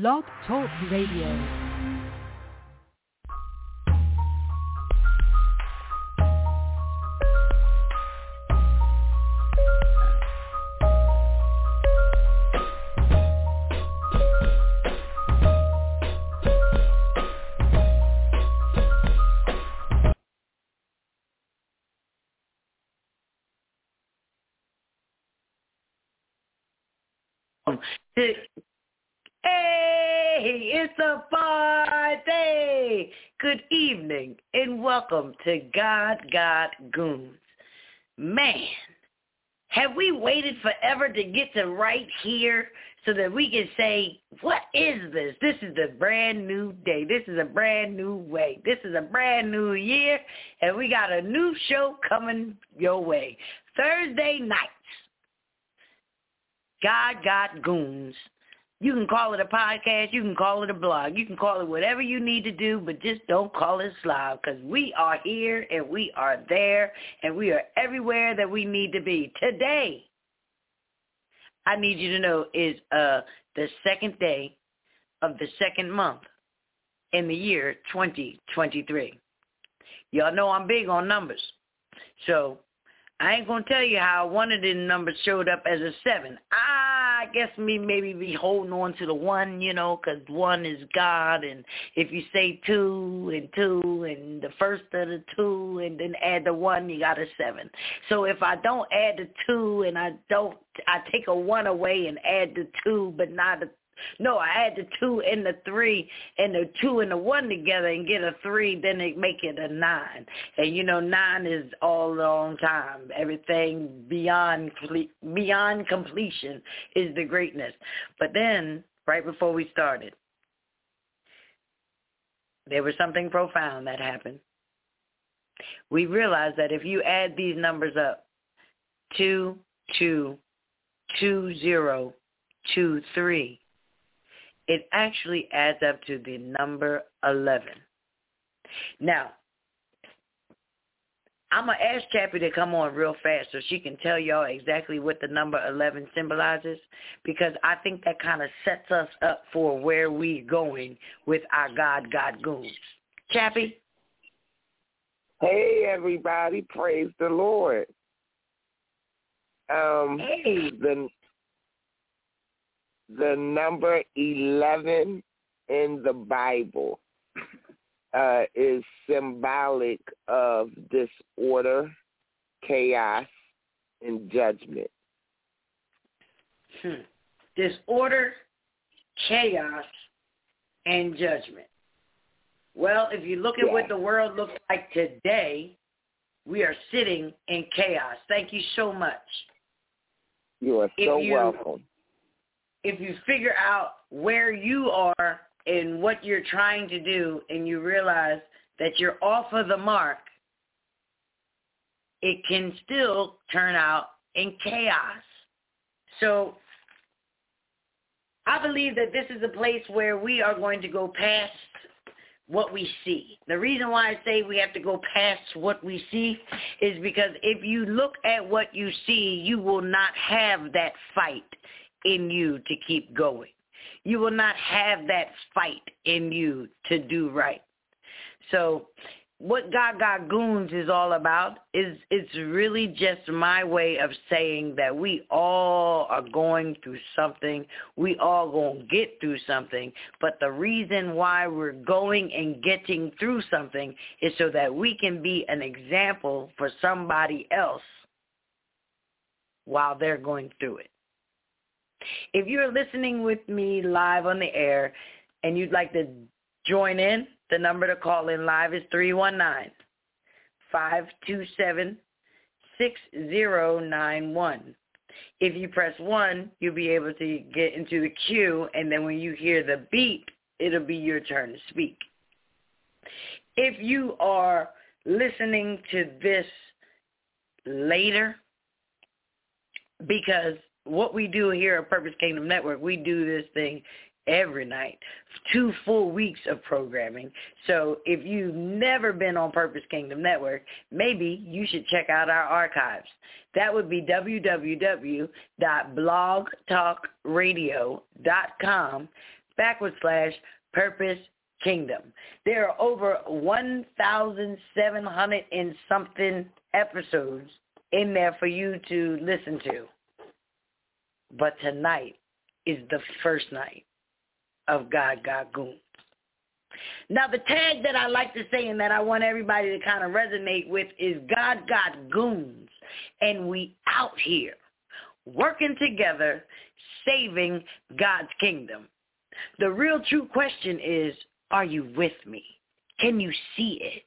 Blog Talk Radio. Oh, Hey, it's a party. Good evening and welcome to God Got Goons. Man, have we waited forever to get to right here so that we can say, what is this? This is a brand new day. This is a brand new way. This is a brand new year, and we got a new show coming your way. Thursday nights. God Got Goons. You can call it a podcast. You can call it a blog. You can call it whatever you need to do, but just don't call it Slob because we are here and we are there and we are everywhere that we need to be. Today, I need you to know is uh, the second day of the second month in the year 2023. Y'all know I'm big on numbers. So I ain't gonna tell you how one of the numbers showed up as a seven. I guess me maybe be holding on to the one, you know, 'cause one is God, and if you say two and two and the first of the two and then add the one, you got a seven. So if I don't add the two and I don't, I take a one away and add the two, but not a no, I add the two and the three and the two and the one together and get a three, then they make it a nine. And you know, nine is all long time. Everything beyond beyond completion is the greatness. But then, right before we started, there was something profound that happened. We realized that if you add these numbers up, two, two, two, zero, two, three, it actually adds up to the number 11. Now, I'm going to ask Chappie to come on real fast so she can tell y'all exactly what the number 11 symbolizes because I think that kind of sets us up for where we're going with our God, God goons. Chappie? Hey, everybody. Praise the Lord. Um, hey. The, the number 11 in the Bible uh, is symbolic of disorder, chaos, and judgment. Hmm. Disorder, chaos, and judgment. Well, if you look at yeah. what the world looks like today, we are sitting in chaos. Thank you so much. You are so you, welcome if you figure out where you are and what you're trying to do and you realize that you're off of the mark, it can still turn out in chaos. So I believe that this is a place where we are going to go past what we see. The reason why I say we have to go past what we see is because if you look at what you see, you will not have that fight in you to keep going. You will not have that fight in you to do right. So what Got Goons is all about is it's really just my way of saying that we all are going through something. We all going to get through something. But the reason why we're going and getting through something is so that we can be an example for somebody else while they're going through it. If you're listening with me live on the air and you'd like to join in, the number to call in live is 319-527-6091. If you press 1, you'll be able to get into the queue, and then when you hear the beep, it'll be your turn to speak. If you are listening to this later, because what we do here at Purpose Kingdom Network, we do this thing every night, two full weeks of programming. So if you've never been on Purpose Kingdom Network, maybe you should check out our archives. That would be www.blogtalkradio.com backward slash purpose kingdom. There are over 1,700 and something episodes in there for you to listen to. But tonight is the first night of God Got Goons. Now, the tag that I like to say and that I want everybody to kind of resonate with is God got goons, and we out here working together, saving God's kingdom. The real true question is, are you with me? Can you see it?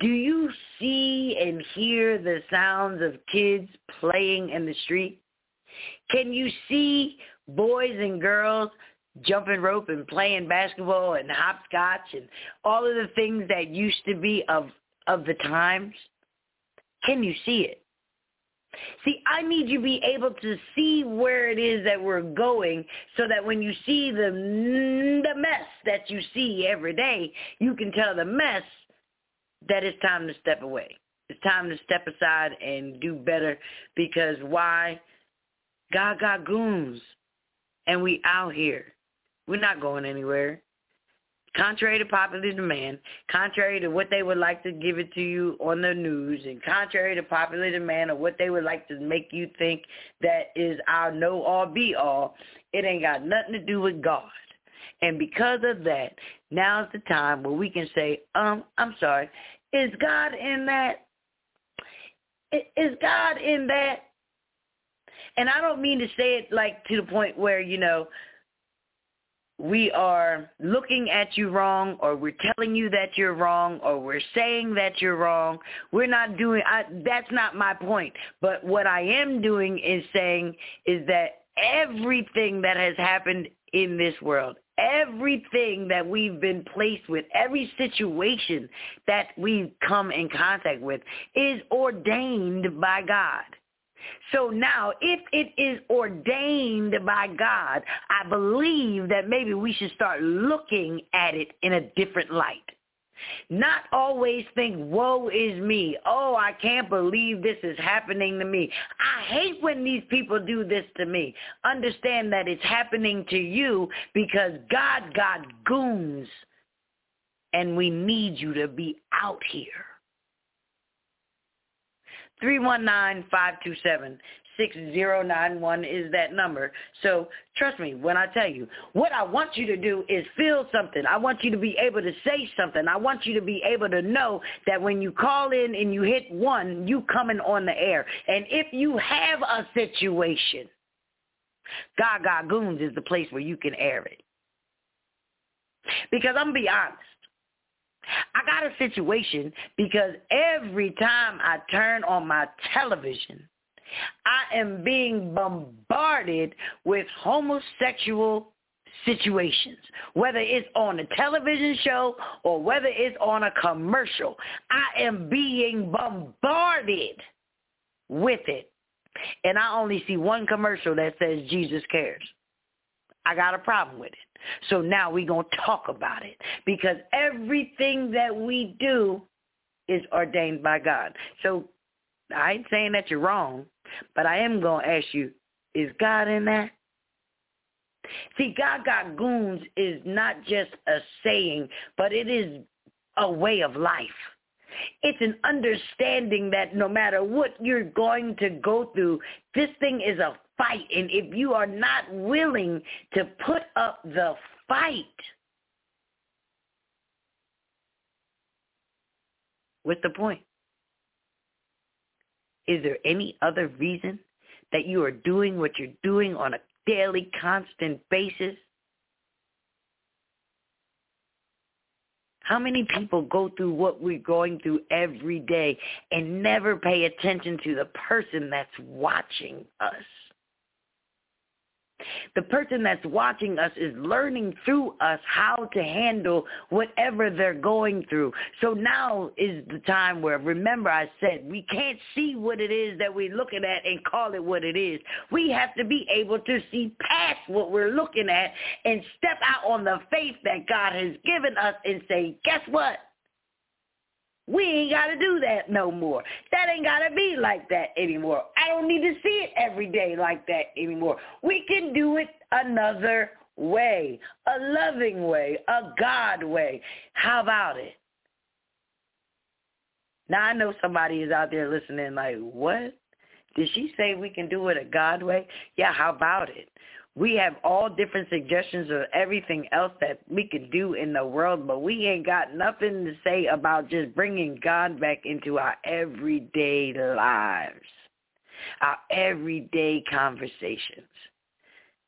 Do you see and hear the sounds of kids playing in the street? Can you see boys and girls jumping rope and playing basketball and hopscotch and all of the things that used to be of of the times? Can you see it? See, I need you to be able to see where it is that we're going so that when you see the the mess that you see every day, you can tell the mess that it's time to step away. It's time to step aside and do better because why? God got goons and we out here. We're not going anywhere. Contrary to popular demand, contrary to what they would like to give it to you on the news, and contrary to popular demand of what they would like to make you think that is our know all be all, it ain't got nothing to do with God. And because of that, now's the time where we can say, um, I'm sorry, is God in that? Is God in that? And I don't mean to say it like to the point where, you know, we are looking at you wrong or we're telling you that you're wrong or we're saying that you're wrong. We're not doing I, that's not my point. But what I am doing is saying is that everything that has happened in this world, everything that we've been placed with, every situation that we've come in contact with is ordained by God. So now, if it is ordained by God, I believe that maybe we should start looking at it in a different light. Not always think, woe is me. Oh, I can't believe this is happening to me. I hate when these people do this to me. Understand that it's happening to you because God got goons and we need you to be out here. 319-527. 6091 is that number. So trust me when I tell you, what I want you to do is feel something. I want you to be able to say something. I want you to be able to know that when you call in and you hit one, you coming on the air. And if you have a situation, God Got Goons is the place where you can air it. Because I'm going to be honest. I got a situation because every time I turn on my television, I am being bombarded with homosexual situations, whether it's on a television show or whether it's on a commercial. I am being bombarded with it. And I only see one commercial that says Jesus cares. I got a problem with it. So now we're going to talk about it because everything that we do is ordained by God. So I ain't saying that you're wrong, but I am going to ask you, is God in that? See, God got goons is not just a saying, but it is a way of life. It's an understanding that no matter what you're going to go through, this thing is a fight. And if you are not willing to put up the fight, what's the point? Is there any other reason that you are doing what you're doing on a daily, constant basis? How many people go through what we're going through every day and never pay attention to the person that's watching us? The person that's watching us is learning through us how to handle whatever they're going through. So now is the time where, remember I said, we can't see what it is that we're looking at and call it what it is. We have to be able to see past what we're looking at and step out on the faith that God has given us and say, guess what? We ain't got to do that no more. That ain't got to be like that anymore. I don't need to see it every day like that anymore. We can do it another way, a loving way, a God way. How about it? Now I know somebody is out there listening like, what? Did she say we can do it a God way? Yeah, how about it? We have all different suggestions of everything else that we could do in the world, but we ain't got nothing to say about just bringing God back into our everyday lives, our everyday conversations.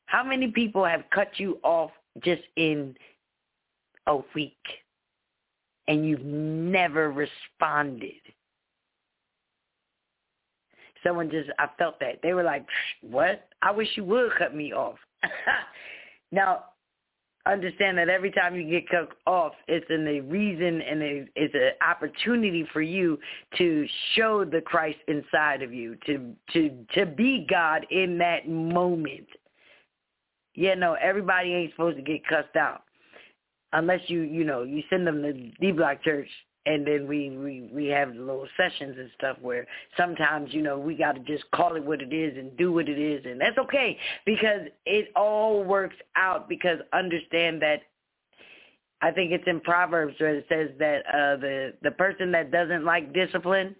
How many people have cut you off just in a week and you've never responded? Someone just I felt that. They were like, What? I wish you would cut me off. now understand that every time you get cut off, it's in a reason and it's an opportunity for you to show the Christ inside of you, to to to be God in that moment. Yeah, no, everybody ain't supposed to get cussed out unless you you know you send them to D Block Church and then we we we have little sessions and stuff where sometimes you know we got to just call it what it is and do what it is and that's okay because it all works out because understand that I think it's in Proverbs where it says that uh the the person that doesn't like discipline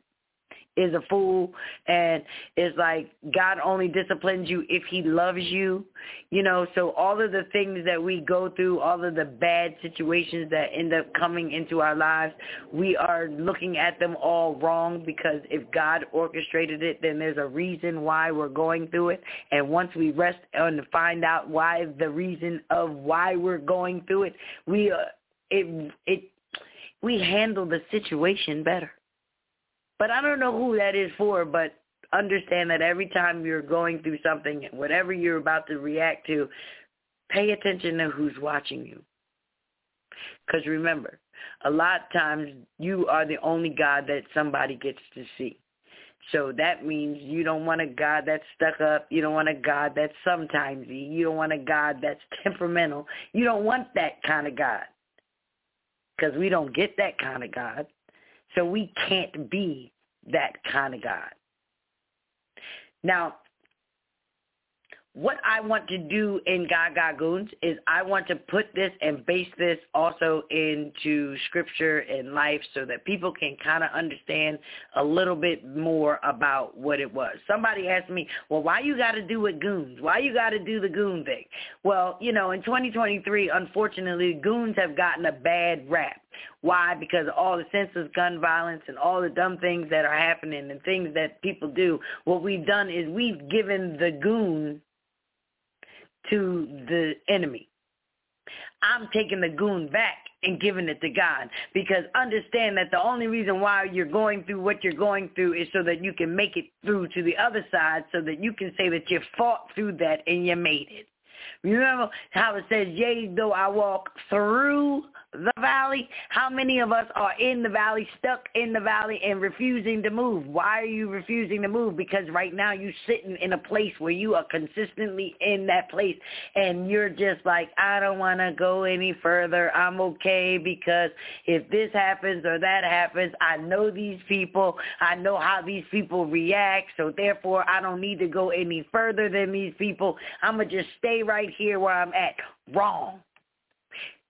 is a fool and it's like God only disciplines you if he loves you. You know, so all of the things that we go through, all of the bad situations that end up coming into our lives, we are looking at them all wrong because if God orchestrated it, then there's a reason why we're going through it. And once we rest and find out why the reason of why we're going through it, we uh, it it we handle the situation better. But I don't know who that is for, but understand that every time you're going through something, whatever you're about to react to, pay attention to who's watching you. Because remember, a lot of times you are the only God that somebody gets to see. So that means you don't want a God that's stuck up. You don't want a God that's sometimes You don't want a God that's temperamental. You don't want that kind of God. Because we don't get that kind of God. So we can't be that kind of God. Now, what I want to do in God Got Goons is I want to put this and base this also into scripture and life so that people can kind of understand a little bit more about what it was. Somebody asked me, well, why you got to do it goons? Why you got to do the goon thing? Well, you know, in 2023, unfortunately, goons have gotten a bad rap. Why? Because of all the senseless gun violence and all the dumb things that are happening and things that people do. What we've done is we've given the goon to the enemy. I'm taking the goon back and giving it to God because understand that the only reason why you're going through what you're going through is so that you can make it through to the other side so that you can say that you fought through that and you made it. Remember how it says, yea, though I walk through the valley? How many of us are in the valley, stuck in the valley and refusing to move? Why are you refusing to move? Because right now you're sitting in a place where you are consistently in that place and you're just like, I don't want to go any further. I'm okay because if this happens or that happens, I know these people. I know how these people react. So therefore, I don't need to go any further than these people. I'm going to just stay right here where I'm at. Wrong.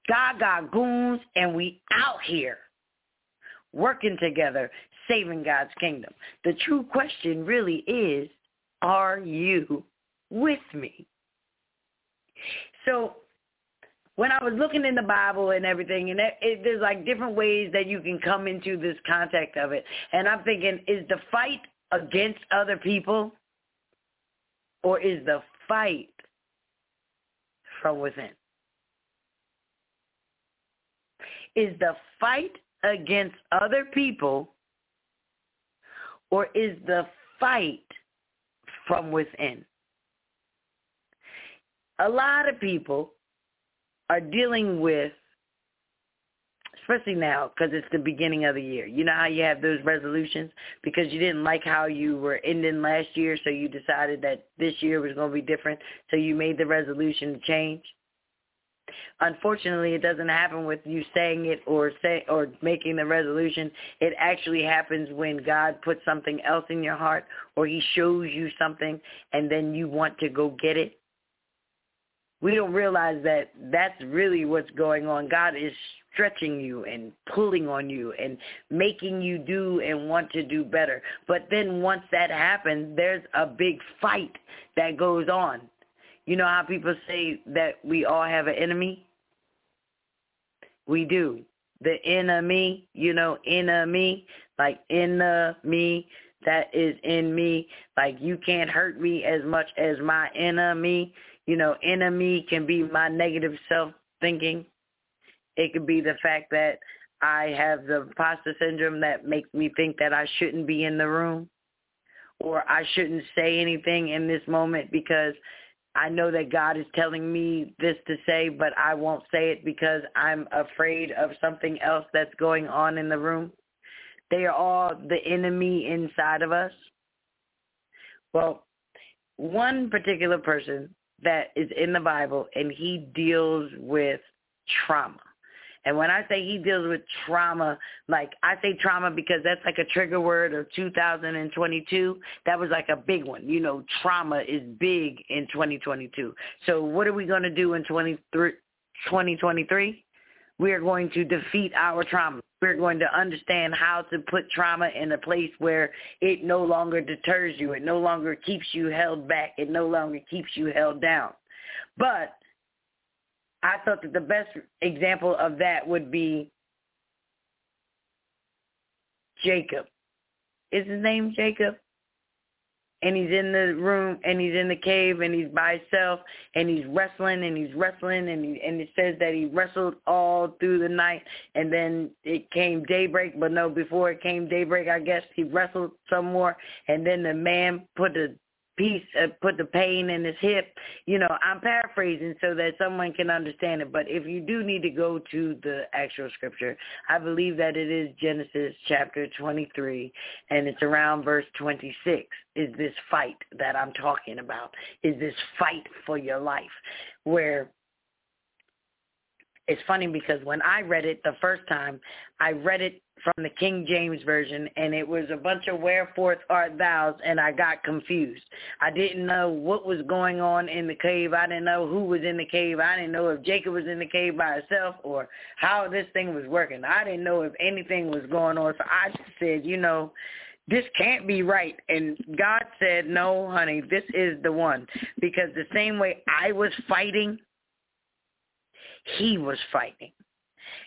God got goons and we out here working together, saving God's kingdom. The true question really is, are you with me? So when I was looking in the Bible and everything, and it, it, there's like different ways that you can come into this contact of it. And I'm thinking, is the fight against other people or is the fight from within? Is the fight against other people or is the fight from within? A lot of people are dealing with, especially now because it's the beginning of the year. You know how you have those resolutions because you didn't like how you were ending last year, so you decided that this year was going to be different, so you made the resolution to change. Unfortunately, it doesn't happen with you saying it or say or making the resolution. It actually happens when God puts something else in your heart or he shows you something and then you want to go get it. We don't realize that that's really what's going on. God is stretching you and pulling on you and making you do and want to do better. But then once that happens, there's a big fight that goes on. You know how people say that we all have an enemy? We do. The enemy, you know, enemy, like enemy that is in me. Like you can't hurt me as much as my enemy. You know, enemy can be my negative self thinking. It could be the fact that I have the imposter syndrome that makes me think that I shouldn't be in the room or I shouldn't say anything in this moment because I know that God is telling me this to say, but I won't say it because I'm afraid of something else that's going on in the room. They are all the enemy inside of us. Well, one particular person that is in the Bible and he deals with trauma. And when I say he deals with trauma, like I say trauma because that's like a trigger word of 2022. That was like a big one. You know, trauma is big in 2022. So what are we going to do in 2023? We are going to defeat our trauma. We're going to understand how to put trauma in a place where it no longer deters you. It no longer keeps you held back. It no longer keeps you held down. But I thought that the best example of that would be Jacob. Is his name Jacob? And he's in the room and he's in the cave and he's by himself and he's wrestling and he's wrestling and he, and it says that he wrestled all through the night and then it came daybreak but no before it came daybreak I guess he wrestled some more and then the man put a piece, uh, put the pain in his hip. You know, I'm paraphrasing so that someone can understand it. But if you do need to go to the actual scripture, I believe that it is Genesis chapter 23, and it's around verse 26. Is this fight that I'm talking about? Is this fight for your life, where it's funny because when I read it the first time, I read it from the King James Version, and it was a bunch of wherefore art thous, and I got confused. I didn't know what was going on in the cave. I didn't know who was in the cave. I didn't know if Jacob was in the cave by himself or how this thing was working. I didn't know if anything was going on. So I just said, you know, this can't be right. And God said, no, honey, this is the one. Because the same way I was fighting, he was fighting.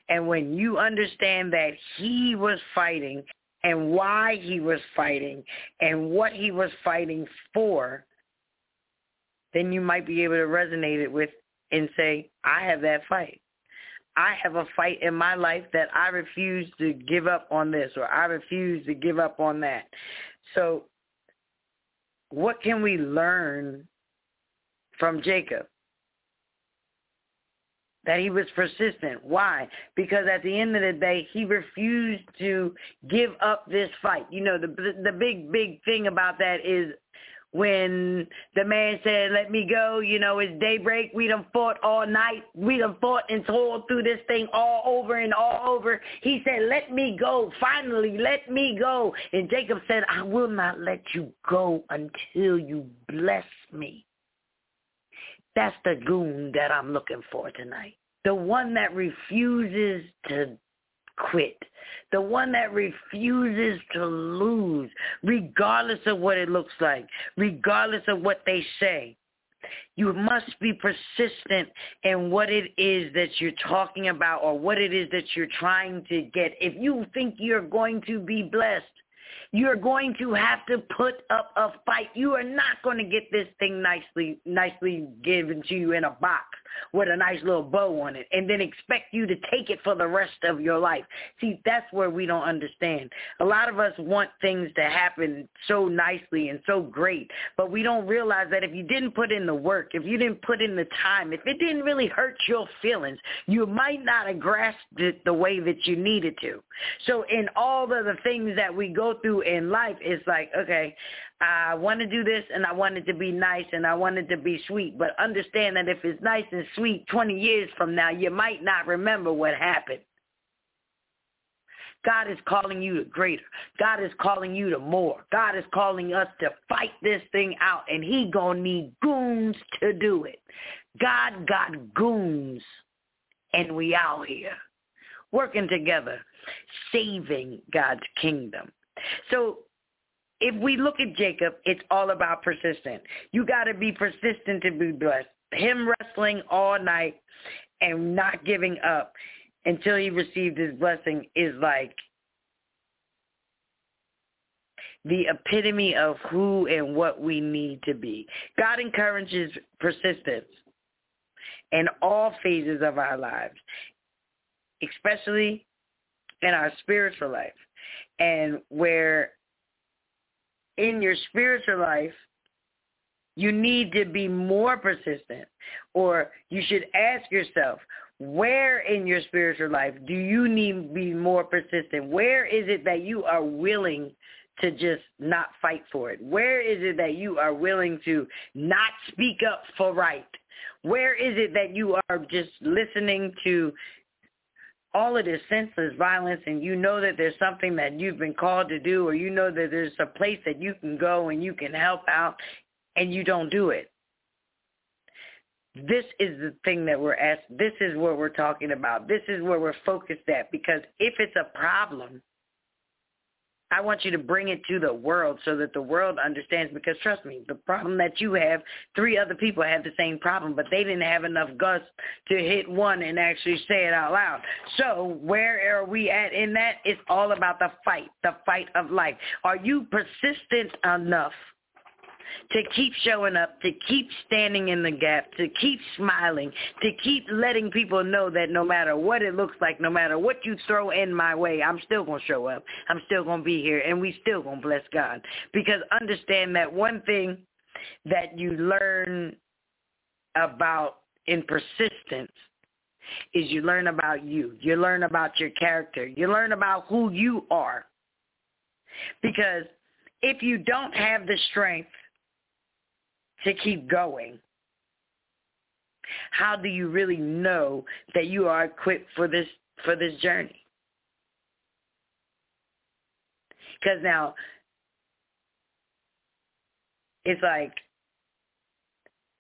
And when you understand that he was fighting and why he was fighting and what he was fighting for, then you might be able to resonate it with and say, I have that fight. I have a fight in my life that I refuse to give up on this or I refuse to give up on that. So what can we learn from Jacob? That he was persistent. Why? Because at the end of the day, he refused to give up this fight. You know, the the big big thing about that is when the man said, "Let me go," you know, it's daybreak. We done fought all night. We done fought and toiled through this thing all over and all over. He said, "Let me go." Finally, let me go. And Jacob said, "I will not let you go until you bless me." That's the goon that I'm looking for tonight. The one that refuses to quit. The one that refuses to lose, regardless of what it looks like, regardless of what they say. You must be persistent in what it is that you're talking about or what it is that you're trying to get. If you think you're going to be blessed, you're going to have to put up a fight. You are not going to get this thing nicely nicely given to you in a box with a nice little bow on it and then expect you to take it for the rest of your life. See, that's where we don't understand. A lot of us want things to happen so nicely and so great, but we don't realize that if you didn't put in the work, if you didn't put in the time, if it didn't really hurt your feelings, you might not have grasped it the way that you needed to. So in all of the things that we go through in life, it's like, okay, I want to do this and I want it to be nice and I want it to be sweet. But understand that if it's nice and sweet 20 years from now, you might not remember what happened. God is calling you to greater. God is calling you to more. God is calling us to fight this thing out and he going to need goons to do it. God got goons, and we out here working together, saving God's kingdom. So if we look at Jacob, it's all about persistent. You got to be persistent to be blessed. Him wrestling all night and not giving up until he received his blessing is like the epitome of who and what we need to be. God encourages persistence in all phases of our lives, especially in our spiritual life. And where in your spiritual life, you need to be more persistent or you should ask yourself, where in your spiritual life do you need to be more persistent? Where is it that you are willing to just not fight for it? Where is it that you are willing to not speak up for right? Where is it that you are just listening to all of this senseless violence and you know that there's something that you've been called to do or you know that there's a place that you can go and you can help out and you don't do it. This is the thing that we're asked. This is what we're talking about. This is where we're focused at because if it's a problem, I want you to bring it to the world so that the world understands because trust me, the problem that you have, three other people have the same problem, but they didn't have enough guts to hit one and actually say it out loud. So where are we at in that? It's all about the fight, the fight of life. Are you persistent enough to keep showing up, to keep standing in the gap, to keep smiling, to keep letting people know that no matter what it looks like, no matter what you throw in my way, I'm still going to show up. I'm still going to be here, and we still going to bless God. Because understand that one thing that you learn about in persistence is you learn about you. You learn about your character. You learn about who you are. Because if you don't have the strength to keep going? How do you really know that you are equipped for this for this journey? Because now it's like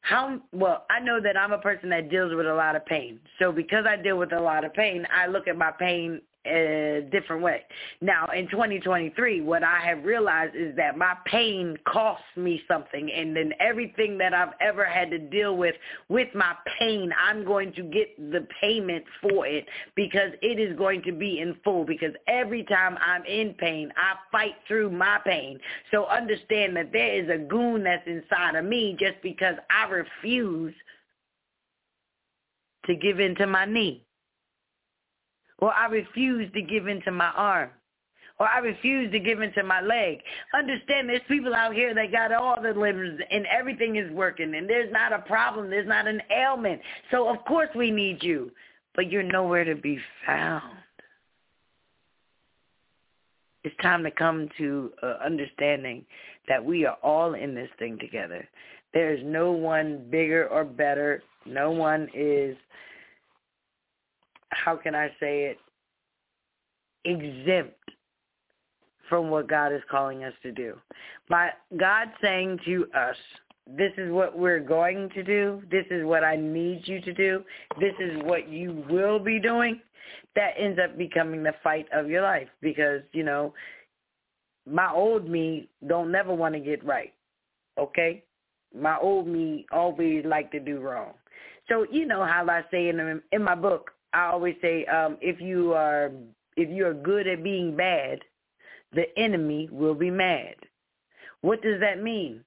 how well I know that I'm a person that deals with a lot of pain. So because I deal with a lot of pain, I look at my pain a different way. Now, in 2023, what I have realized is that my pain costs me something, and then everything that I've ever had to deal with with my pain, I'm going to get the payment for it because it is going to be in full. Because every time I'm in pain, I fight through my pain. So understand that there is a goon that's inside of me just because I refuse to give in to my knee. Or I refuse to give in to my arm. Or I refuse to give in to my leg. Understand there's people out here that got all the limbs and everything is working and there's not a problem. There's not an ailment. So of course we need you. But you're nowhere to be found. It's time to come to uh, understanding that we are all in this thing together. There is no one bigger or better. No one is how can I say it, exempt from what God is calling us to do. By God saying to us, this is what we're going to do, this is what I need you to do, this is what you will be doing, that ends up becoming the fight of your life because, you know, my old me don't never want to get right. Okay? My old me always like to do wrong. So you know how I say in in my book, I always say, um, if you are if you are good at being bad, the enemy will be mad. What does that mean?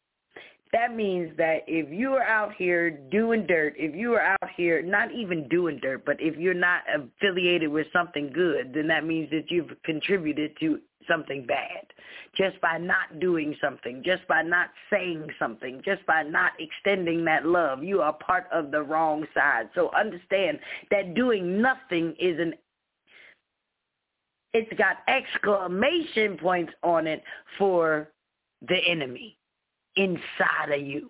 That means that if you are out here doing dirt, if you are out here not even doing dirt, but if you're not affiliated with something good, then that means that you've contributed to something bad just by not doing something, just by not saying something, just by not extending that love. You are part of the wrong side. So understand that doing nothing is an it's got exclamation points on it for the enemy inside of you.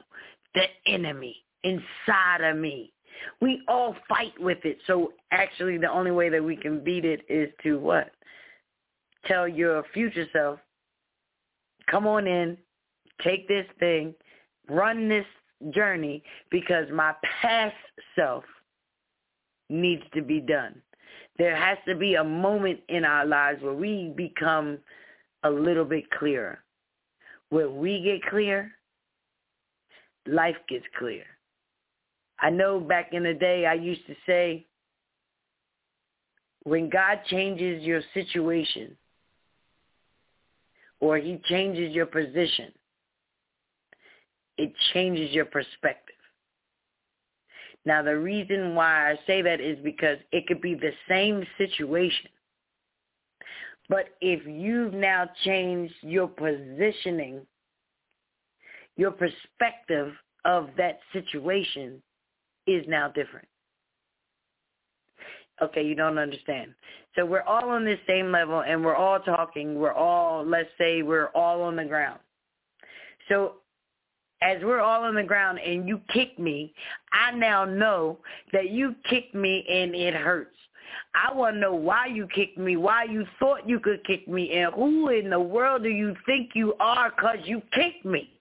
The enemy inside of me. We all fight with it. So actually the only way that we can beat it is to what? Tell your future self, come on in, take this thing, run this journey because my past self needs to be done. There has to be a moment in our lives where we become a little bit clearer. When we get clear, life gets clear. I know back in the day I used to say, when God changes your situation or he changes your position, it changes your perspective. Now, the reason why I say that is because it could be the same situation. But if you've now changed your positioning, your perspective of that situation is now different. Okay, you don't understand. So we're all on this same level and we're all talking. We're all, let's say we're all on the ground. So as we're all on the ground and you kick me, I now know that you kicked me and it hurts. I want to know why you kicked me, why you thought you could kick me, and who in the world do you think you are because you kicked me?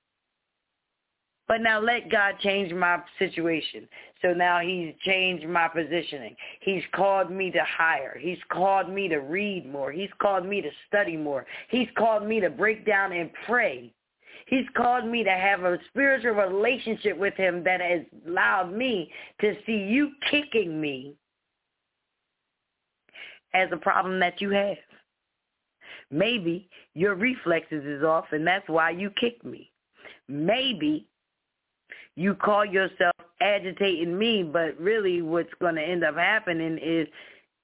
But now let God change my situation. So now he's changed my positioning. He's called me to higher. He's called me to read more. He's called me to study more. He's called me to break down and pray. He's called me to have a spiritual relationship with him that has allowed me to see you kicking me as a problem that you have. Maybe your reflexes is off and that's why you kicked me. Maybe you call yourself agitating me, but really what's going to end up happening is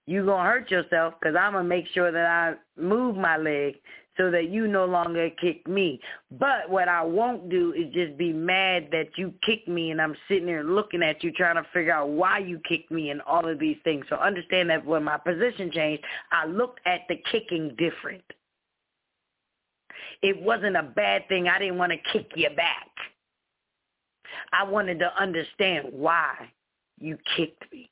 you're going to hurt yourself because I'm going to make sure that I move my leg so that you no longer kick me. But what I won't do is just be mad that you kicked me and I'm sitting there looking at you trying to figure out why you kicked me and all of these things. So understand that when my position changed, I looked at the kicking different. It wasn't a bad thing. I didn't want to kick you back. I wanted to understand why you kicked me.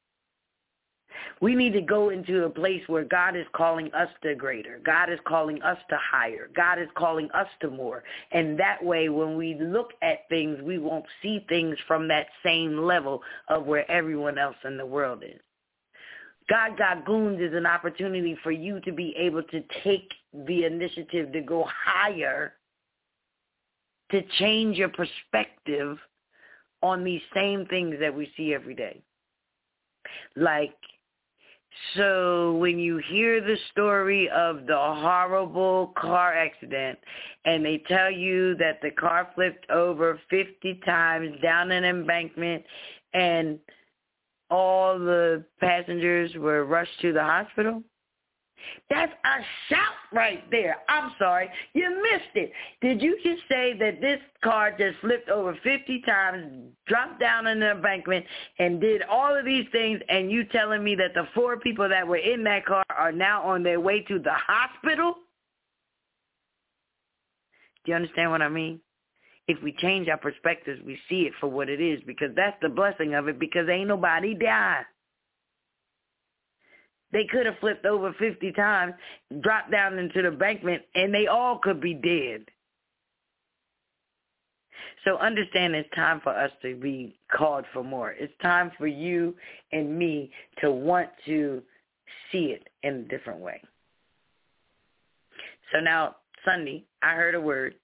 We need to go into a place where God is calling us to greater. God is calling us to higher. God is calling us to more. And that way, when we look at things, we won't see things from that same level of where everyone else in the world is. God Got Goons is an opportunity for you to be able to take the initiative to go higher, to change your perspective on these same things that we see every day. Like so when you hear the story of the horrible car accident and they tell you that the car flipped over 50 times down an embankment and all the passengers were rushed to the hospital, that's a shout right there. I'm sorry. You missed it. Did you just say that this car just flipped over 50 times, dropped down in the embankment, and did all of these things, and you telling me that the four people that were in that car are now on their way to the hospital? Do you understand what I mean? If we change our perspectives, we see it for what it is because that's the blessing of it because ain't nobody died. They could have flipped over 50 times, dropped down into the embankment, and they all could be dead. So understand it's time for us to be called for more. It's time for you and me to want to see it in a different way. So now, Sunday, I heard a word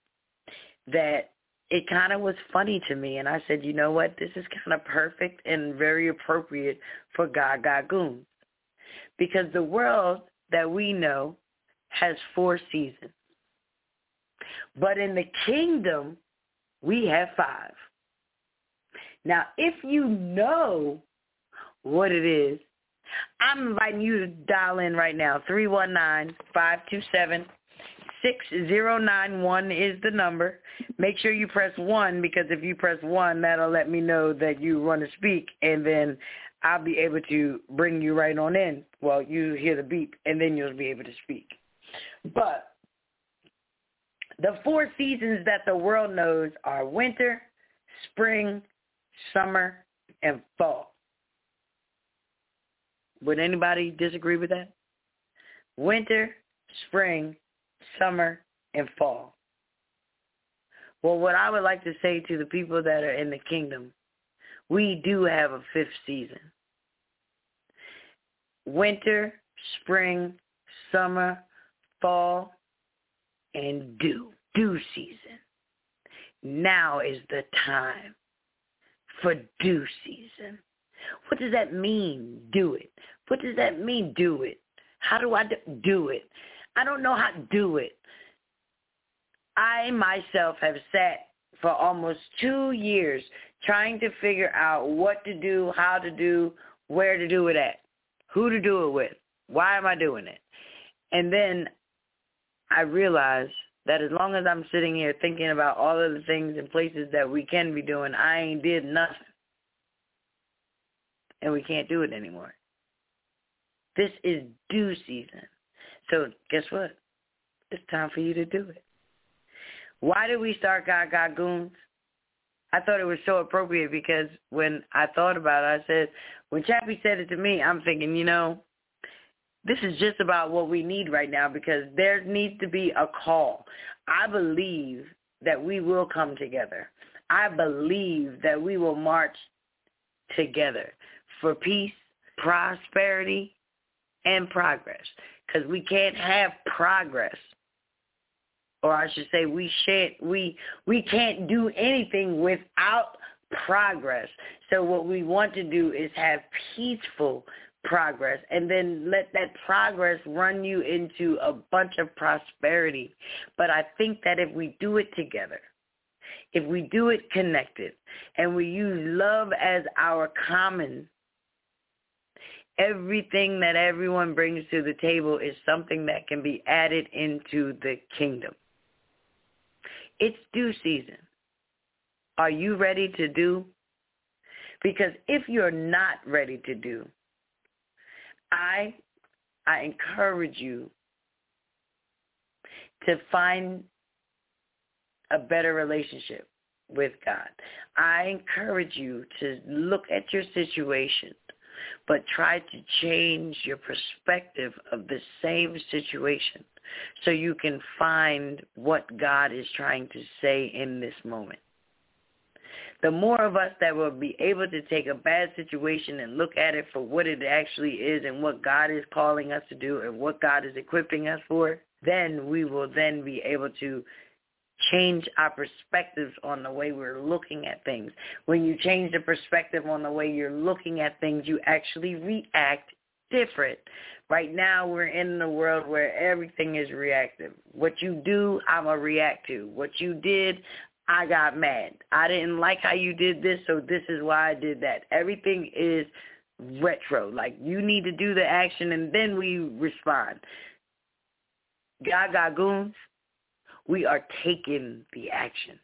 that it kind of was funny to me. And I said, you know what? This is kind of perfect and very appropriate for God Got Goons because the world that we know has four seasons. But in the kingdom, we have five. Now, if you know what it is, I'm inviting you to dial in right now. 319-527-6091 is the number. Make sure you press 1 because if you press 1, that'll let me know that you want to speak. And then I'll be able to bring you right on in. Well, you hear the beep, and then you'll be able to speak. But the four seasons that the world knows are winter, spring, summer, and fall. Would anybody disagree with that? Winter, spring, summer, and fall. Well, what I would like to say to the people that are in the kingdom, we do have a fifth season. Winter, spring, summer, fall, and dew. Dew season. Now is the time for dew season. What does that mean, do it? What does that mean, do it? How do I do it? I don't know how to do it. I myself have sat for almost two years trying to figure out what to do, how to do, where to do it at, who to do it with, why am I doing it? And then I realized that as long as I'm sitting here thinking about all of the things and places that we can be doing, I ain't did nothing. And we can't do it anymore. This is due season. So guess what? It's time for you to do it. Why did we start Got Goons? I thought it was so appropriate because when I thought about it, I said, when Chappie said it to me, I'm thinking, you know, this is just about what we need right now because there needs to be a call. I believe that we will come together. I believe that we will march together for peace, prosperity, and progress because we can't have progress or I should say we shan't we we can't do anything without progress. So what we want to do is have peaceful progress and then let that progress run you into a bunch of prosperity. But I think that if we do it together, if we do it connected and we use love as our common everything that everyone brings to the table is something that can be added into the kingdom. It's due season. Are you ready to do? Because if you're not ready to do, I I encourage you to find a better relationship with God. I encourage you to look at your situation, but try to change your perspective of the same situation so you can find what God is trying to say in this moment. The more of us that will be able to take a bad situation and look at it for what it actually is and what God is calling us to do and what God is equipping us for, then we will then be able to change our perspectives on the way we're looking at things. When you change the perspective on the way you're looking at things, you actually react different. Right now, we're in the world where everything is reactive. What you do, I'm to react to. What you did, I got mad. I didn't like how you did this, so this is why I did that. Everything is retro. Like, you need to do the action, and then we respond. God got goons. We are taking the action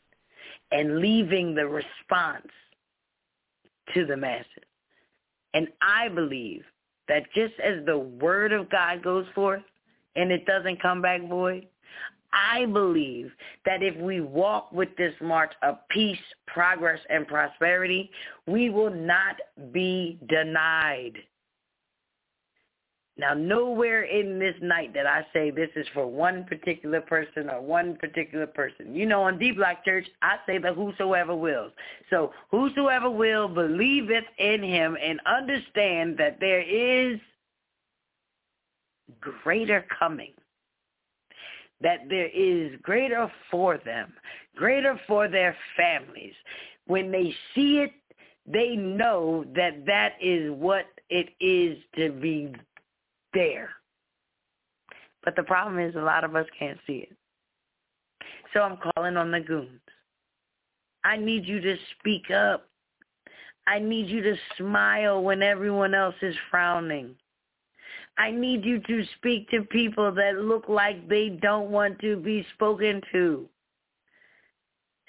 and leaving the response to the masses. And I believe that just as the word of God goes forth and it doesn't come back void, I believe that if we walk with this march of peace, progress, and prosperity, we will not be denied. Now, nowhere in this night that I say this is for one particular person or one particular person. You know, on D Block Church, I say that whosoever wills. So whosoever will believeth in him and understand that there is greater coming, that there is greater for them, greater for their families. When they see it, they know that that is what it is to be there. But the problem is a lot of us can't see it. So I'm calling on the goons. I need you to speak up. I need you to smile when everyone else is frowning. I need you to speak to people that look like they don't want to be spoken to.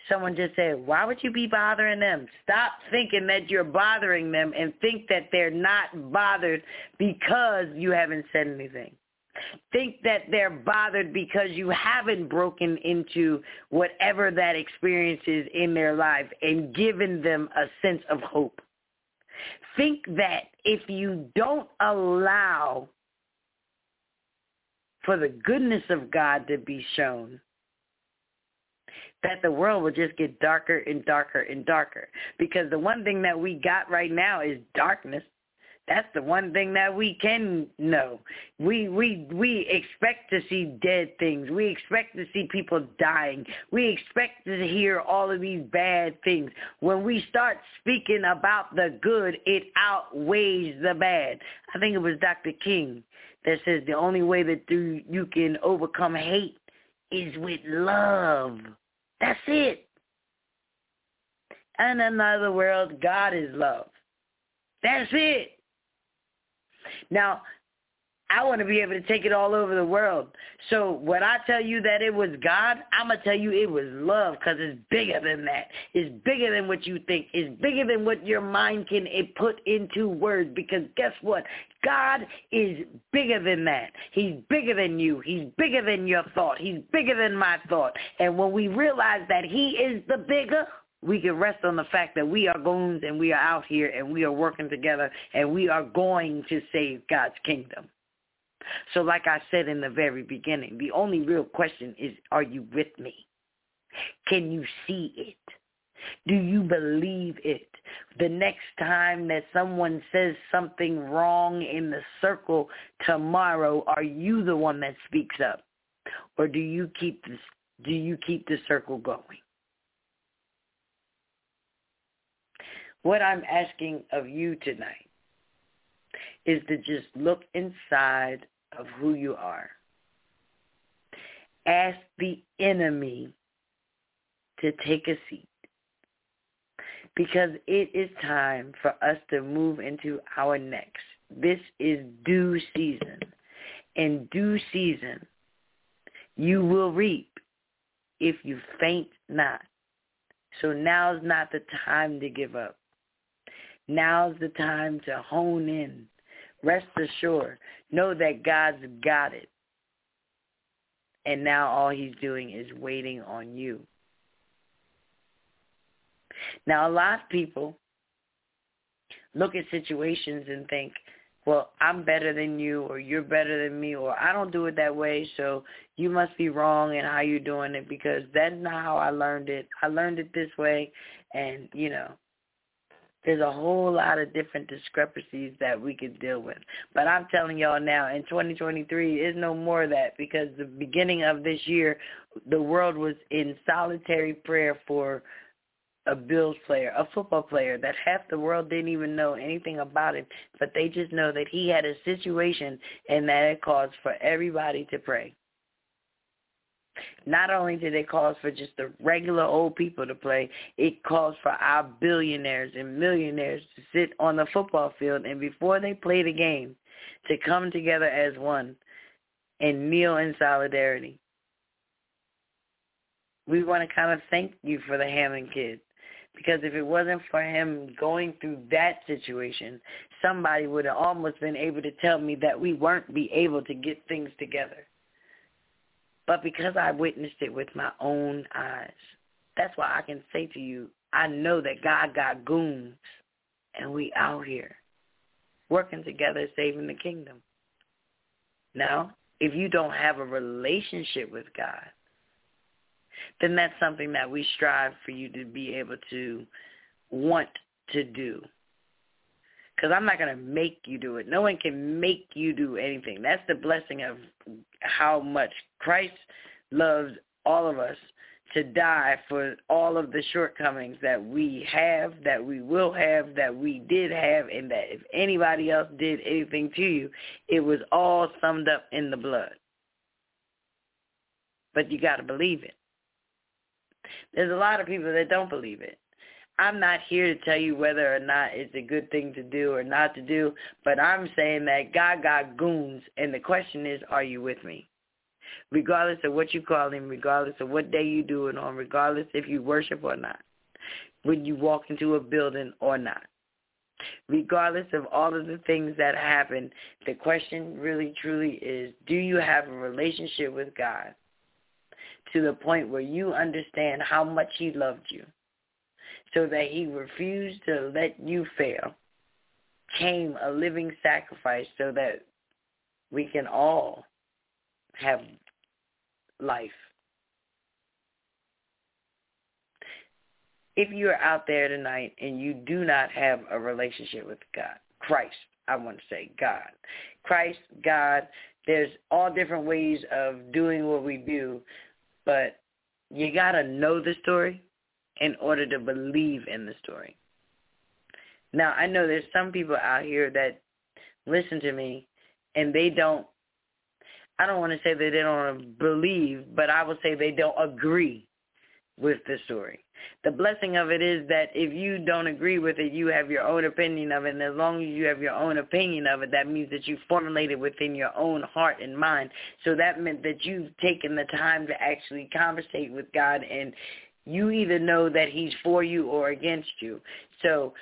Someone just said, why would you be bothering them? Stop thinking that you're bothering them and think that they're not bothered because you haven't said anything. Think that they're bothered because you haven't broken into whatever that experience is in their life and given them a sense of hope. Think that if you don't allow for the goodness of God to be shown, that the world will just get darker and darker and darker. Because the one thing that we got right now is darkness. That's the one thing that we can know. We we we expect to see dead things. We expect to see people dying. We expect to hear all of these bad things. When we start speaking about the good, it outweighs the bad. I think it was Dr. King that says the only way that you can overcome hate is with love. That's it. In other words, God is love. That's it. Now, I want to be able to take it all over the world. So when I tell you that it was God, I'm going to tell you it was love because it's bigger than that. It's bigger than what you think. It's bigger than what your mind can eh, put into words because guess what? God is bigger than that. He's bigger than you. He's bigger than your thought. He's bigger than my thought. And when we realize that he is the bigger, we can rest on the fact that we are goons and we are out here and we are working together and we are going to save God's kingdom. So like I said in the very beginning, the only real question is, are you with me? Can you see it? Do you believe it? The next time that someone says something wrong in the circle tomorrow, are you the one that speaks up? Or do you keep this do you keep the circle going? What I'm asking of you tonight is to just look inside of who you are. Ask the enemy to take a seat because it is time for us to move into our next. This is due season. In due season, you will reap if you faint not. So now's not the time to give up. Now's the time to hone in. Rest assured. Know that God's got it. And now all he's doing is waiting on you. Now, a lot of people look at situations and think, well, I'm better than you or you're better than me or I don't do it that way, so you must be wrong in how you're doing it because that's not how I learned it. I learned it this way and, you know, there's a whole lot of different discrepancies that we could deal with. But I'm telling y'all now, in 2023, is no more of that because the beginning of this year, the world was in solitary prayer for a Bills player, a football player that half the world didn't even know anything about him, but they just know that he had a situation and that it caused for everybody to pray. Not only did it cause for just the regular old people to play, it calls for our billionaires and millionaires to sit on the football field and before they play the game, to come together as one and kneel in solidarity. We want to kind of thank you for the Hamlin kid because if it wasn't for him going through that situation, somebody would have almost been able to tell me that we weren't be able to get things together. But because I witnessed it with my own eyes, that's why I can say to you, I know that God got goons and we out here working together saving the kingdom. Now, if you don't have a relationship with God, then that's something that we strive for you to be able to want to do. Because I'm not going to make you do it. No one can make you do anything. That's the blessing of how much Christ loves all of us to die for all of the shortcomings that we have, that we will have, that we did have, and that if anybody else did anything to you, it was all summed up in the blood. But you got to believe it. There's a lot of people that don't believe it. I'm not here to tell you whether or not it's a good thing to do or not to do, but I'm saying that God got goons, and the question is, are you with me? Regardless of what you call him, regardless of what day you do it on, regardless if you worship or not, when you walk into a building or not. Regardless of all of the things that happen, the question really truly is, do you have a relationship with God to the point where you understand how much he loved you? So that he refused to let you fail, came a living sacrifice so that we can all have life. if you're out there tonight and you do not have a relationship with God, Christ, I want to say God, Christ, God, there's all different ways of doing what we do, but you got to know the story in order to believe in the story. Now, I know there's some people out here that listen to me and they don't I don't want to say that they don't believe, but I would say they don't agree with the story. The blessing of it is that if you don't agree with it, you have your own opinion of it. And as long as you have your own opinion of it, that means that you formulated within your own heart and mind. So that meant that you've taken the time to actually conversate with God and you either know that he's for you or against you. So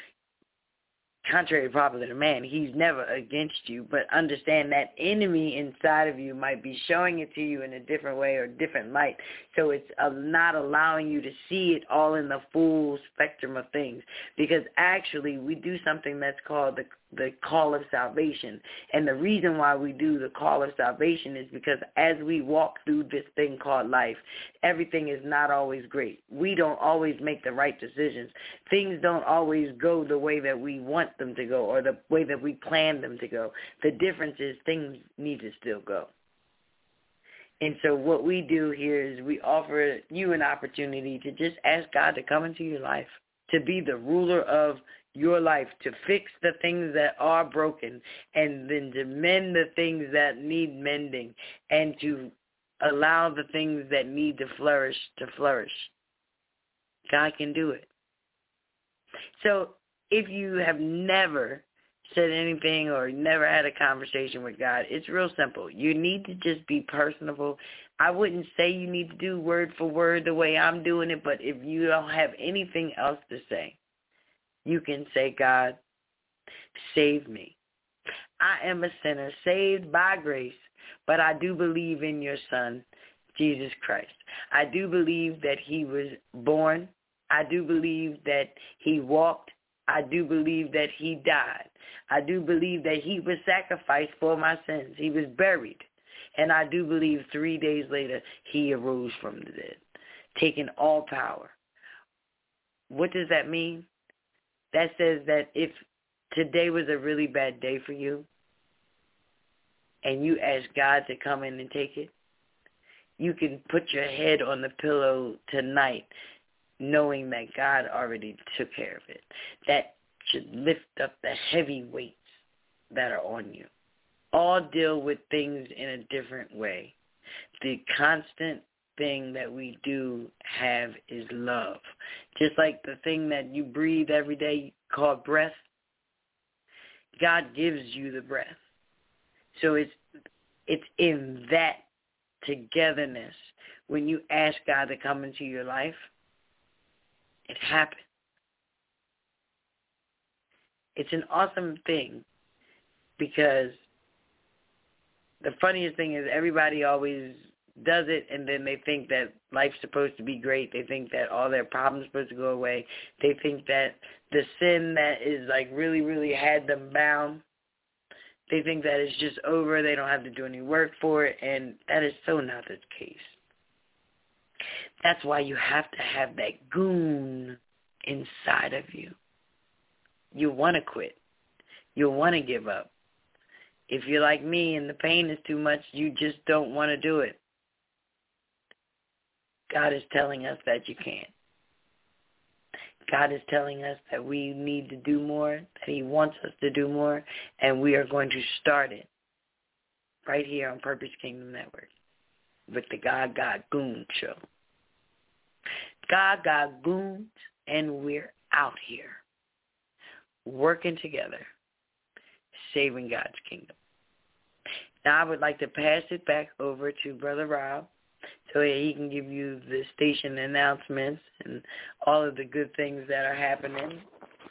contrary to popular demand, he's never against you, but understand that enemy inside of you might be showing it to you in a different way or different light. So it's uh, not allowing you to see it all in the full spectrum of things because actually we do something that's called the the call of salvation. And the reason why we do the call of salvation is because as we walk through this thing called life, everything is not always great. We don't always make the right decisions. Things don't always go the way that we want them to go or the way that we plan them to go. The difference is things need to still go. And so what we do here is we offer you an opportunity to just ask God to come into your life, to be the ruler of your life to fix the things that are broken and then to mend the things that need mending and to allow the things that need to flourish to flourish. God can do it. So if you have never said anything or never had a conversation with God, it's real simple. You need to just be personable. I wouldn't say you need to do word for word the way I'm doing it, but if you don't have anything else to say, you can say, God, save me. I am a sinner saved by grace, but I do believe in your son, Jesus Christ. I do believe that he was born. I do believe that he walked. I do believe that he died. I do believe that he was sacrificed for my sins. He was buried. And I do believe three days later he arose from the dead, taking all power. What does that mean? That says that if today was a really bad day for you and you ask God to come in and take it, you can put your head on the pillow tonight knowing that God already took care of it. That should lift up the heavy weights that are on you. All deal with things in a different way. The constant thing that we do have is love. Just like the thing that you breathe every day called breath, God gives you the breath. So it's it's in that togetherness when you ask God to come into your life, it happens. It's an awesome thing because the funniest thing is everybody always does it and then they think that life's supposed to be great. They think that all their problems are supposed to go away. They think that the sin that is like really, really had them bound, they think that it's just over. They don't have to do any work for it. And that is so not the case. That's why you have to have that goon inside of you. You want to quit. You want to give up. If you're like me and the pain is too much, you just don't want to do it. God is telling us that you can't. God is telling us that we need to do more, that he wants us to do more, and we are going to start it right here on Purpose Kingdom Network with the God Got Goon Show. God Got Goons, and we're out here working together, saving God's kingdom. Now I would like to pass it back over to Brother Rob so yeah, he can give you the station announcements and all of the good things that are happening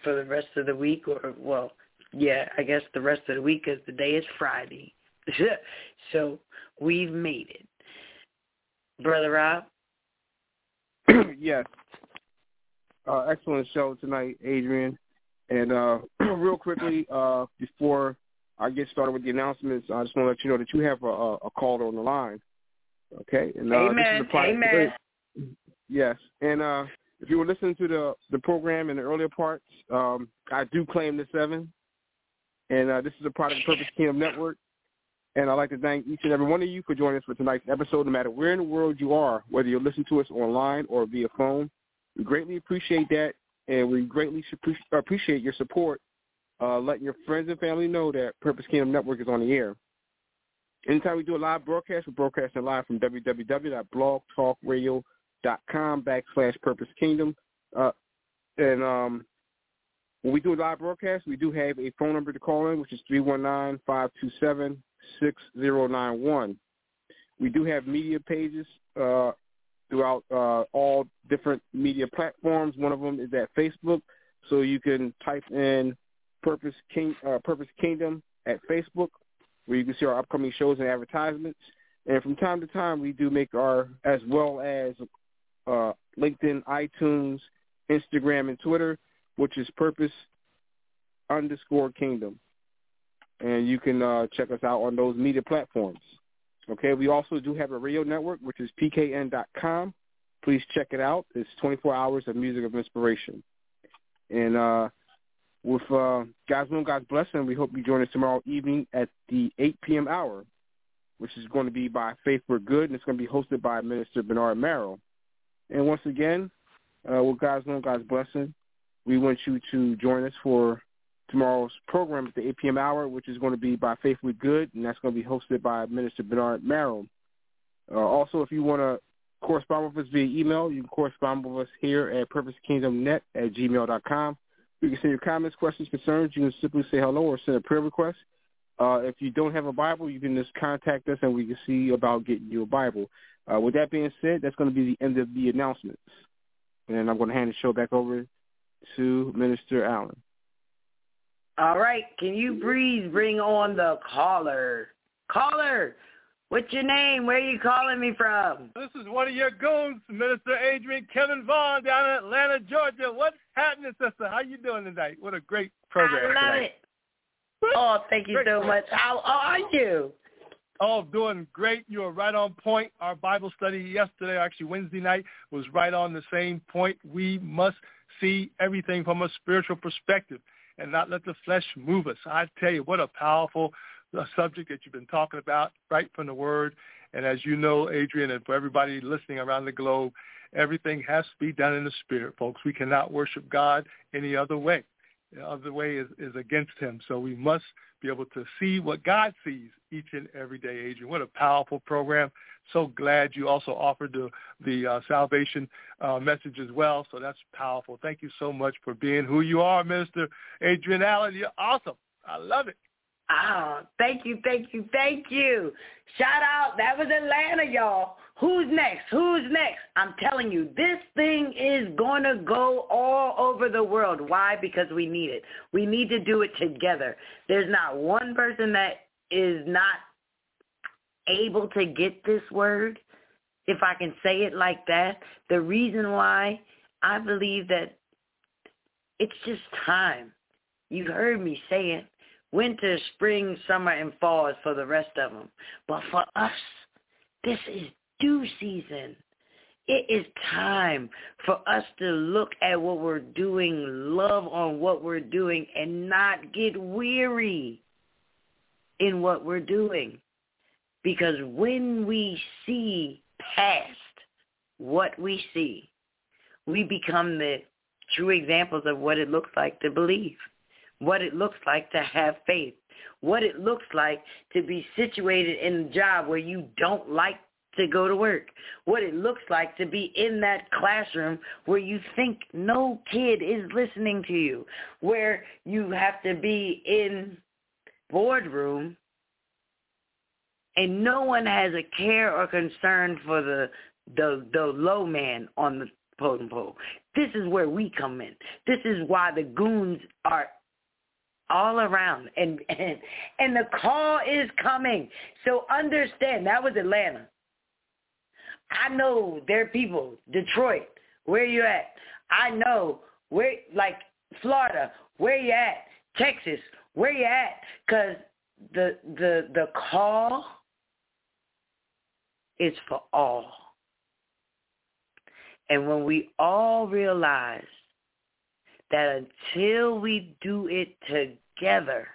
for the rest of the week or well yeah i guess the rest of the week because today is friday. So we've made it. Brother rob? Yes. Uh excellent show tonight adrian. And uh real quickly uh before i get started with the announcements i just want to let you know that you have a, a caller on the line Okay. And, uh, Amen. This is the Amen. Yes. And uh, if you were listening to the the program in the earlier parts, um, I do claim the seven, and uh, this is a product of Purpose Kingdom Network. And I'd like to thank each and every one of you for joining us for tonight's episode, no matter where in the world you are, whether you're listening to us online or via phone. We greatly appreciate that, and we greatly appreciate your support, uh, letting your friends and family know that Purpose Kingdom Network is on the air. Anytime we do a live broadcast, we're broadcasting live from www.blogtalkradio.com backslash Purpose Kingdom. Uh, and um, when we do a live broadcast, we do have a phone number to call in, which is 319-527 6091. We do have media pages uh, throughout uh, all different media platforms. One of them is at Facebook, so you can type in Purpose King uh, Purpose Kingdom at Facebook, where you can see our upcoming shows and advertisements. And from time to time, we do make our as well as uh, LinkedIn, iTunes, Instagram, and Twitter, which is Purpose underscore Kingdom and you can uh, check us out on those media platforms. Okay, we also do have a radio network, which is pkn.com. Please check it out. It's 24 hours of music of inspiration. And uh, with uh, God's will God's blessing, we hope you join us tomorrow evening at the 8 p.m. hour, which is going to be by Faith for Good, and it's going to be hosted by Minister Bernard Merrill. And once again, uh, with God's will God's blessing, we want you to join us for tomorrow's program at the 8 p.m. hour, which is going to be by Faith with Good, and that's going to be hosted by Minister Bernard Merrill. Uh, also, if you want to correspond with us via email, you can correspond with us here at purposekingdomnet at gmail.com. You can send your comments, questions, concerns. You can simply say hello or send a prayer request. Uh, if you don't have a Bible, you can just contact us and we can see about getting you a Bible. Uh, with that being said, that's going to be the end of the announcements. And I'm going to hand the show back over to Minister Allen. All right, can you please bring on the caller? Caller, what's your name? Where are you calling me from? This is one of your goons, Minister Adrian Kevin Vaughn down in Atlanta, Georgia. What's happening, sister? How you doing tonight? What a great program I love tonight. it. Oh, thank you Great so much. How are you? Oh, doing great. You are right on point. Our Bible study yesterday, actually Wednesday night, was right on the same point. We must see everything from a spiritual perspective and not let the flesh move us. I tell you, what a powerful uh, subject that you've been talking about right from the Word. And as you know, Adrian, and for everybody listening around the globe, everything has to be done in the Spirit, folks. We cannot worship God any other way. The other way is, is against him. So we must be able to see what God sees each and every day, Adrian. What a powerful program. So glad you also offered the, the uh, salvation uh, message as well. So that's powerful. Thank you so much for being who you are, Minister Adrian Allen. You're awesome. I love it. Oh, thank you, thank you, thank you. Shout out. That was Atlanta, y'all. Who's next? Who's next? I'm telling you, this thing is going to go all over the world. Why? Because we need it. We need to do it together. There's not one person that is not able to get this word, if I can say it like that. The reason why I believe that it's just time. You heard me say it. Winter, spring, summer, and fall is for the rest of them. But for us, this is due season. It is time for us to look at what we're doing, love on what we're doing, and not get weary in what we're doing. Because when we see past what we see, we become the true examples of what it looks like to believe, what it looks like to have faith, what it looks like to be situated in a job where you don't like to go to work, what it looks like to be in that classroom where you think no kid is listening to you, where you have to be in boardroom and no one has a care or concern for the the the low man on the totem pole. This is where we come in. This is why the goons are all around and and and the call is coming. So understand that was Atlanta. I know there are people, Detroit, where you at? I know where like Florida, where you at? Texas, where you at? Cuz the the the call is for all. And when we all realize that until we do it together,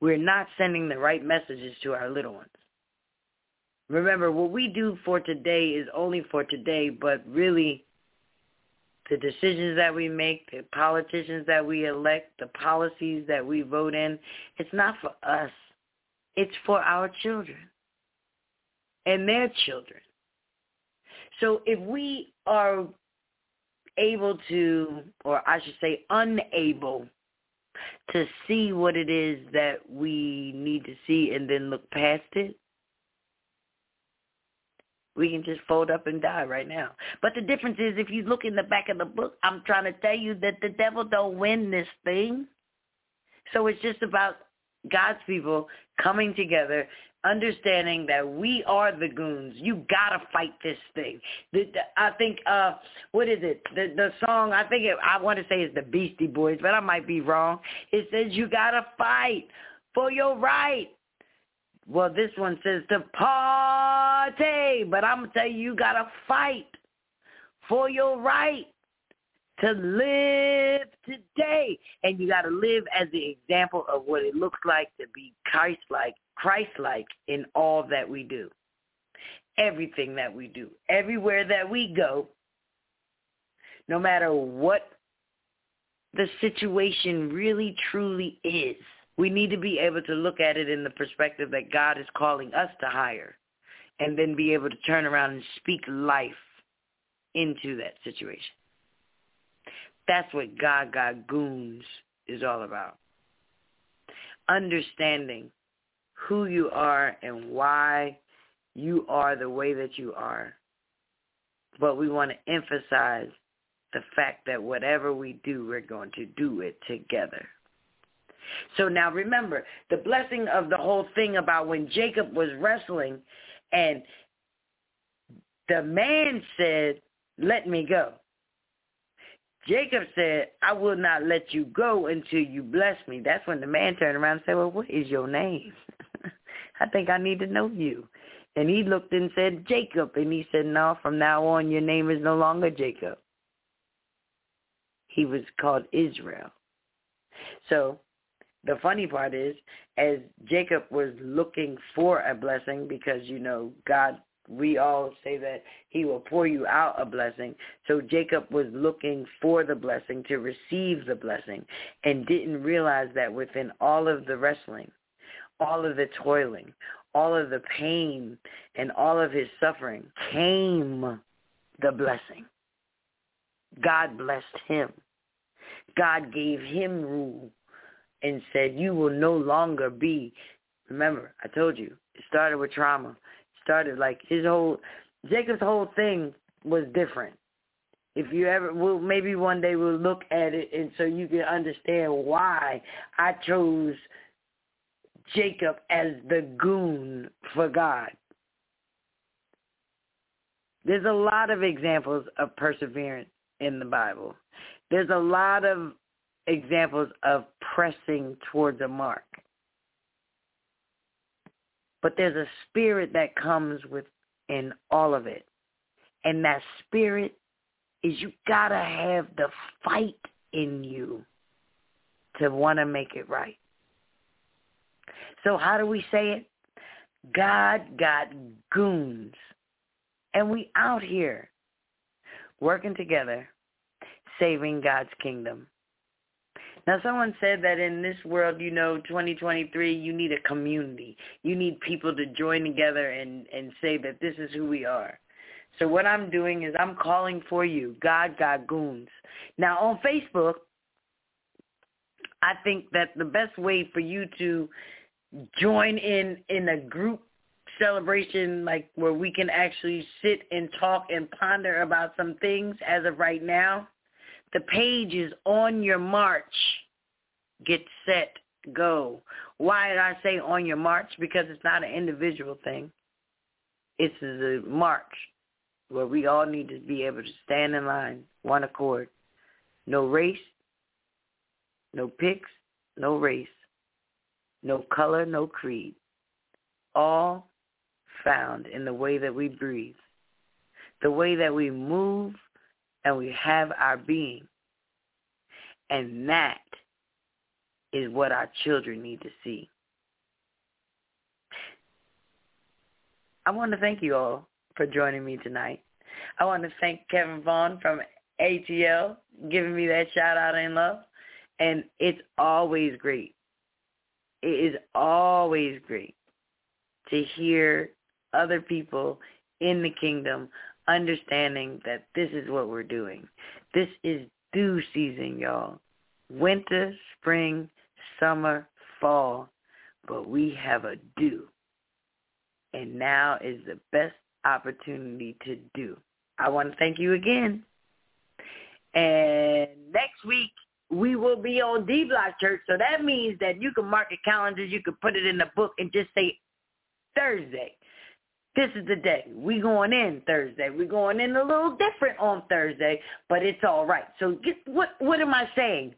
we're not sending the right messages to our little ones. Remember, what we do for today is only for today, but really the decisions that we make, the politicians that we elect, the policies that we vote in, it's not for us. It's for our children and their children. So if we are able to, or I should say unable to see what it is that we need to see and then look past it, we can just fold up and die right now. But the difference is if you look in the back of the book, I'm trying to tell you that the devil don't win this thing. So it's just about God's people coming together, understanding that we are the goons. You gotta fight this thing. The, the, I think, uh, what is it? The the song I think it, I want to say is the Beastie Boys, but I might be wrong. It says you gotta fight for your right. Well, this one says to party, but I'm gonna tell you, you gotta fight for your right to live today, and you gotta live as the example of what it looks like to be Christ-like, Christ-like in all that we do, everything that we do, everywhere that we go, no matter what the situation really truly is we need to be able to look at it in the perspective that God is calling us to hire and then be able to turn around and speak life into that situation. That's what God Got Goons is all about. Understanding who you are and why you are the way that you are. But we want to emphasize the fact that whatever we do, we're going to do it together. So now remember, the blessing of the whole thing about when Jacob was wrestling and the man said, let me go. Jacob said, I will not let you go until you bless me. That's when the man turned around and said, well, what is your name? I think I need to know you. And he looked and said, Jacob. And he said, no, from now on, your name is no longer Jacob. He was called Israel. So the funny part is, as Jacob was looking for a blessing, because, you know, God, we all say that he will pour you out a blessing. So Jacob was looking for the blessing to receive the blessing and didn't realize that within all of the wrestling, all of the toiling, all of the pain, and all of his suffering came the blessing. God blessed him. God gave him rule and said, you will no longer be. Remember, I told you, it started with trauma. It started like his whole, Jacob's whole thing was different. If you ever, well, maybe one day we'll look at it and so you can understand why I chose Jacob as the goon for God. There's a lot of examples of perseverance in the Bible. There's a lot of examples of pressing towards a mark. But there's a spirit that comes within all of it. And that spirit is you got to have the fight in you to want to make it right. So how do we say it? God got goons. And we out here working together, saving God's kingdom. Now, someone said that in this world, you know, 2023, you need a community. You need people to join together and, and say that this is who we are. So what I'm doing is I'm calling for you, God Got Goons. Now, on Facebook, I think that the best way for you to join in in a group celebration like where we can actually sit and talk and ponder about some things as of right now the page is on your march. Get set, go. Why did I say on your march? Because it's not an individual thing. It's a march where we all need to be able to stand in line, one accord. No race, no picks, no race, no color, no creed. All found in the way that we breathe. the way that we move and we have our being. And that is what our children need to see. I want to thank you all for joining me tonight. I want to thank Kevin Vaughn from ATL giving me that shout out in love. And it's always great. It is always great to hear other people in the kingdom understanding that this is what we're doing. This is due season, y'all. Winter, spring, summer, fall, but we have a due. And now is the best opportunity to do. I want to thank you again. And next week, we will be on D Block Church. So that means that you can mark a calendar, you can put it in the book and just say Thursday. This is the day. We going in Thursday. We going in a little different on Thursday, but it's all right. So get, what what am I saying?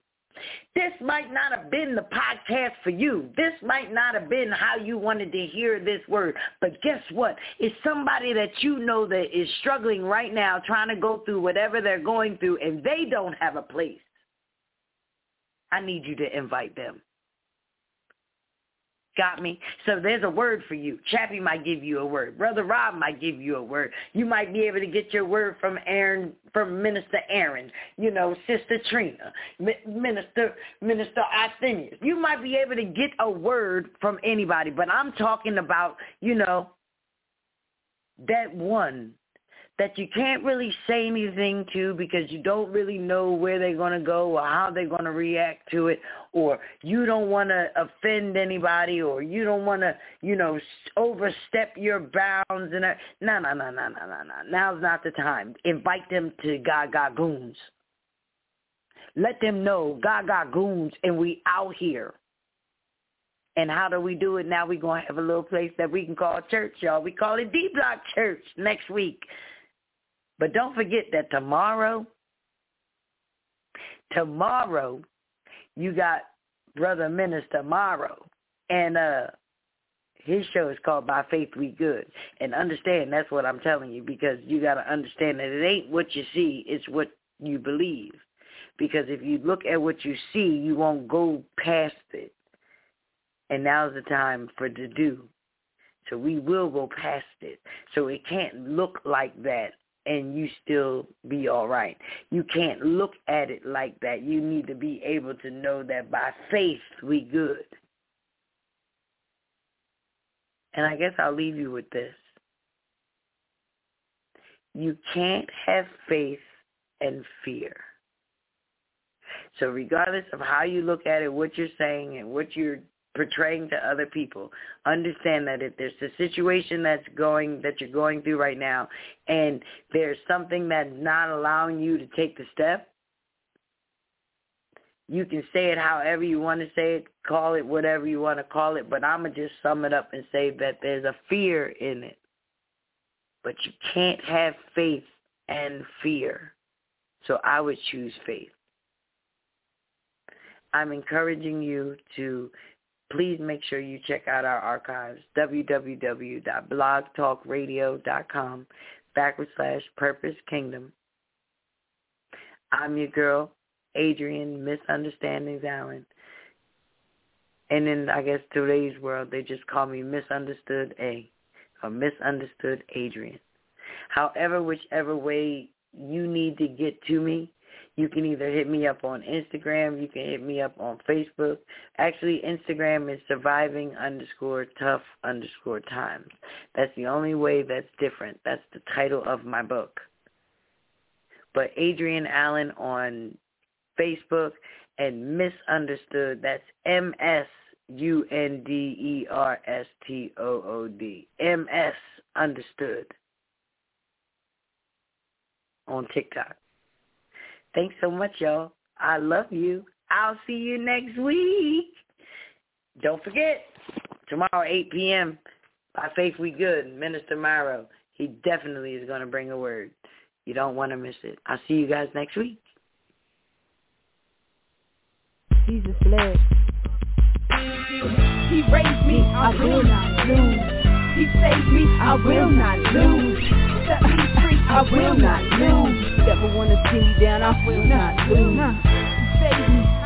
This might not have been the podcast for you. This might not have been how you wanted to hear this word. But guess what? It's somebody that you know that is struggling right now, trying to go through whatever they're going through, and they don't have a place. I need you to invite them. Got me? So there's a word for you. Chappie might give you a word. Brother Rob might give you a word. You might be able to get your word from Aaron, from Minister Aaron, you know, Sister Trina, Minister Minister Arthenius. You might be able to get a word from anybody, but I'm talking about, you know, that one that you can't really say anything to because you don't really know where they're going to go or how they're going to react to it or you don't want to offend anybody or you don't want to, you know, overstep your bounds and no, no, no, no, no, no, no. Now's not the time. Invite them to God Got Goons. Let them know God Got Goons and we out here. And how do we do it? Now we're going to have a little place that we can call church, y'all. We call it D-Block Church next week. But don't forget that tomorrow, tomorrow, you got Brother Minister Morrow. And uh his show is called By Faith We Good. And understand that's what I'm telling you because you got to understand that it ain't what you see, it's what you believe. Because if you look at what you see, you won't go past it. And now's the time for to do. So we will go past it. So it can't look like that and you still be all right. You can't look at it like that. You need to be able to know that by faith we good. And I guess I'll leave you with this. You can't have faith and fear. So regardless of how you look at it, what you're saying and what you're portraying to other people. Understand that if there's a situation that's going that you're going through right now and there's something that's not allowing you to take the step, you can say it however you want to say it, call it whatever you want to call it, but I'm going to just sum it up and say that there's a fear in it. But you can't have faith and fear. So I would choose faith. I'm encouraging you to please make sure you check out our archives, www.blogtalkradio.com backward slash purpose kingdom. I'm your girl, Adrian Misunderstandings Allen. And in, I guess, today's world, they just call me Misunderstood A or Misunderstood Adrian. However, whichever way you need to get to me, you can either hit me up on Instagram. You can hit me up on Facebook. Actually, Instagram is surviving underscore tough underscore times. That's the only way that's different. That's the title of my book. But Adrian Allen on Facebook and Misunderstood, that's M-S-U-N-D-E-R-S-T-O-O-D. M-S Understood on TikTok. Thanks so much, y'all. I love you. I'll see you next week. Don't forget, tomorrow 8 p.m., by faith we good, Minister Myro. He definitely is going to bring a word. You don't want to miss it. I'll see you guys next week. Jesus led. He raised me, I will not lose. He saved me, I will not lose. Set me free, I will not lose. Never wanna see me down, I will not lose. Save me.